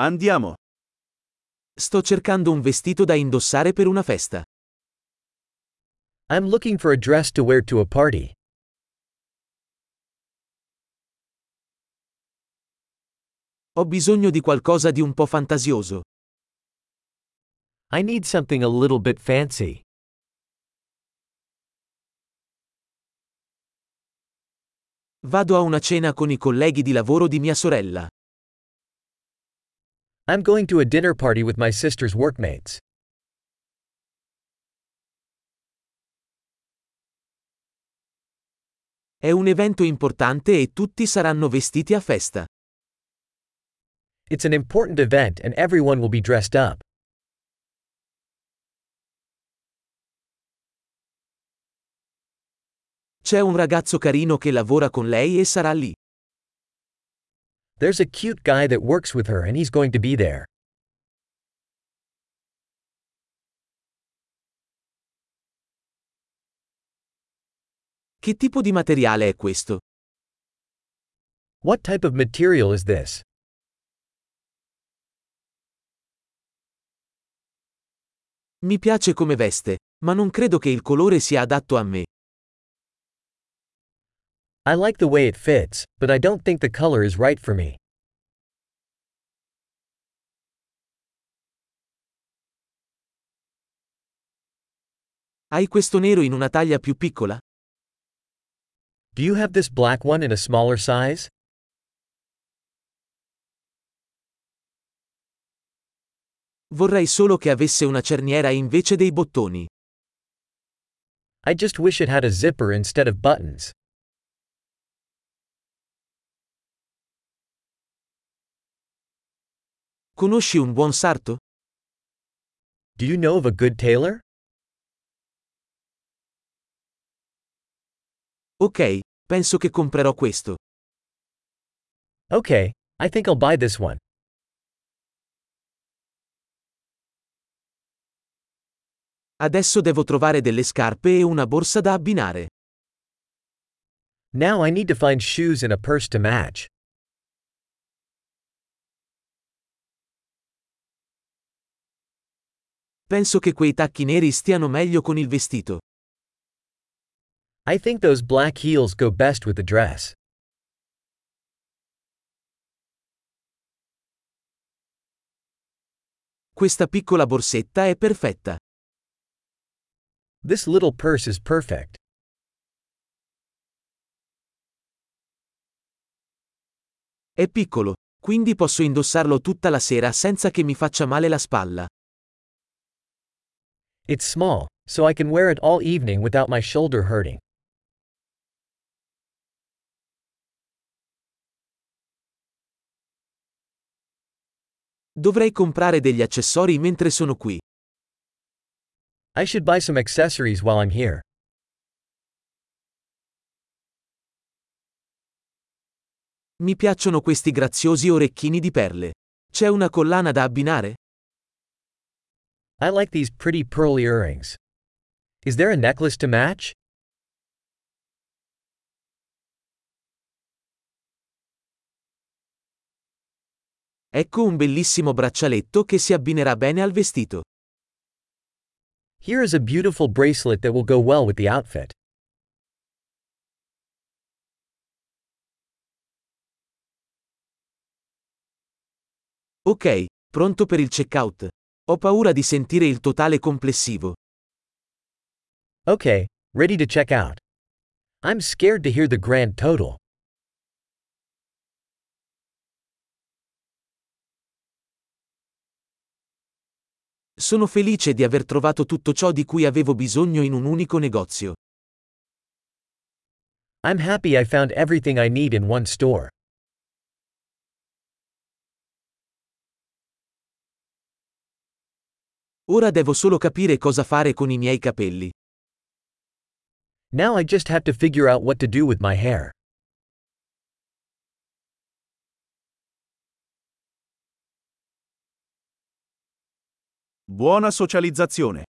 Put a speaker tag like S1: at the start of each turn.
S1: Andiamo.
S2: Sto cercando un vestito da indossare per una festa.
S3: I'm looking for a dress to wear to a party.
S2: Ho bisogno di qualcosa di un po' fantasioso.
S3: I need something a little bit fancy.
S2: Vado a una cena con i colleghi di lavoro di mia sorella.
S3: I'm going to a dinner party with my sister's workmates.
S2: È un evento importante e tutti saranno vestiti a festa.
S3: It's an important event and everyone will be dressed up.
S2: C'è un ragazzo carino che lavora con lei e sarà lì.
S3: There's a cute guy that works with her and he's going to be there.
S2: Che tipo di materiale è questo?
S3: What type of material is this?
S2: Mi piace come veste, ma non credo che il colore sia adatto a me.
S3: I like the way it fits, but I don't think the color is right for me.
S2: Hai questo nero in una taglia più piccola?
S3: Do you have this black one in a smaller size?
S2: Vorrei solo che avesse una cerniera invece dei bottoni.
S3: I just wish it had a zipper instead of buttons.
S2: Conosci un buon sarto?
S3: Do you know of a good tailor?
S2: Ok, penso che comprerò questo.
S3: Okay, I think I'll buy this one.
S2: Adesso devo trovare delle scarpe e una borsa da abbinare.
S3: Now I need to find shoes and a purse to match.
S2: Penso che quei tacchi neri stiano meglio con il vestito.
S3: I think those black heels go best with the dress.
S2: Questa piccola borsetta è perfetta.
S3: This little purse is perfect.
S2: È piccolo, quindi posso indossarlo tutta la sera senza che mi faccia male la spalla.
S3: It's small, so I can wear it all evening without my shoulder hurting.
S2: Dovrei comprare degli accessori mentre sono qui.
S3: I should buy some accessories while I'm here.
S2: Mi piacciono questi graziosi orecchini di perle. C'è una collana da abbinare?
S3: I like these pretty pearl earrings. Is there a necklace to match?
S2: Ecco un bellissimo braccialetto che si abbinerà bene al vestito.
S3: Here is a beautiful bracelet that will go well with the outfit.
S2: Ok, pronto per il checkout. Ho paura di sentire il totale complessivo.
S3: Okay, ready to check out. I'm scared to hear the grand total.
S2: Sono felice di aver trovato tutto ciò di cui avevo bisogno in un unico negozio.
S3: I'm happy I found everything I need in one store.
S2: Ora devo solo capire cosa fare con i miei capelli.
S3: Now I just have to figure out what to do with my hair.
S1: Buona socializzazione.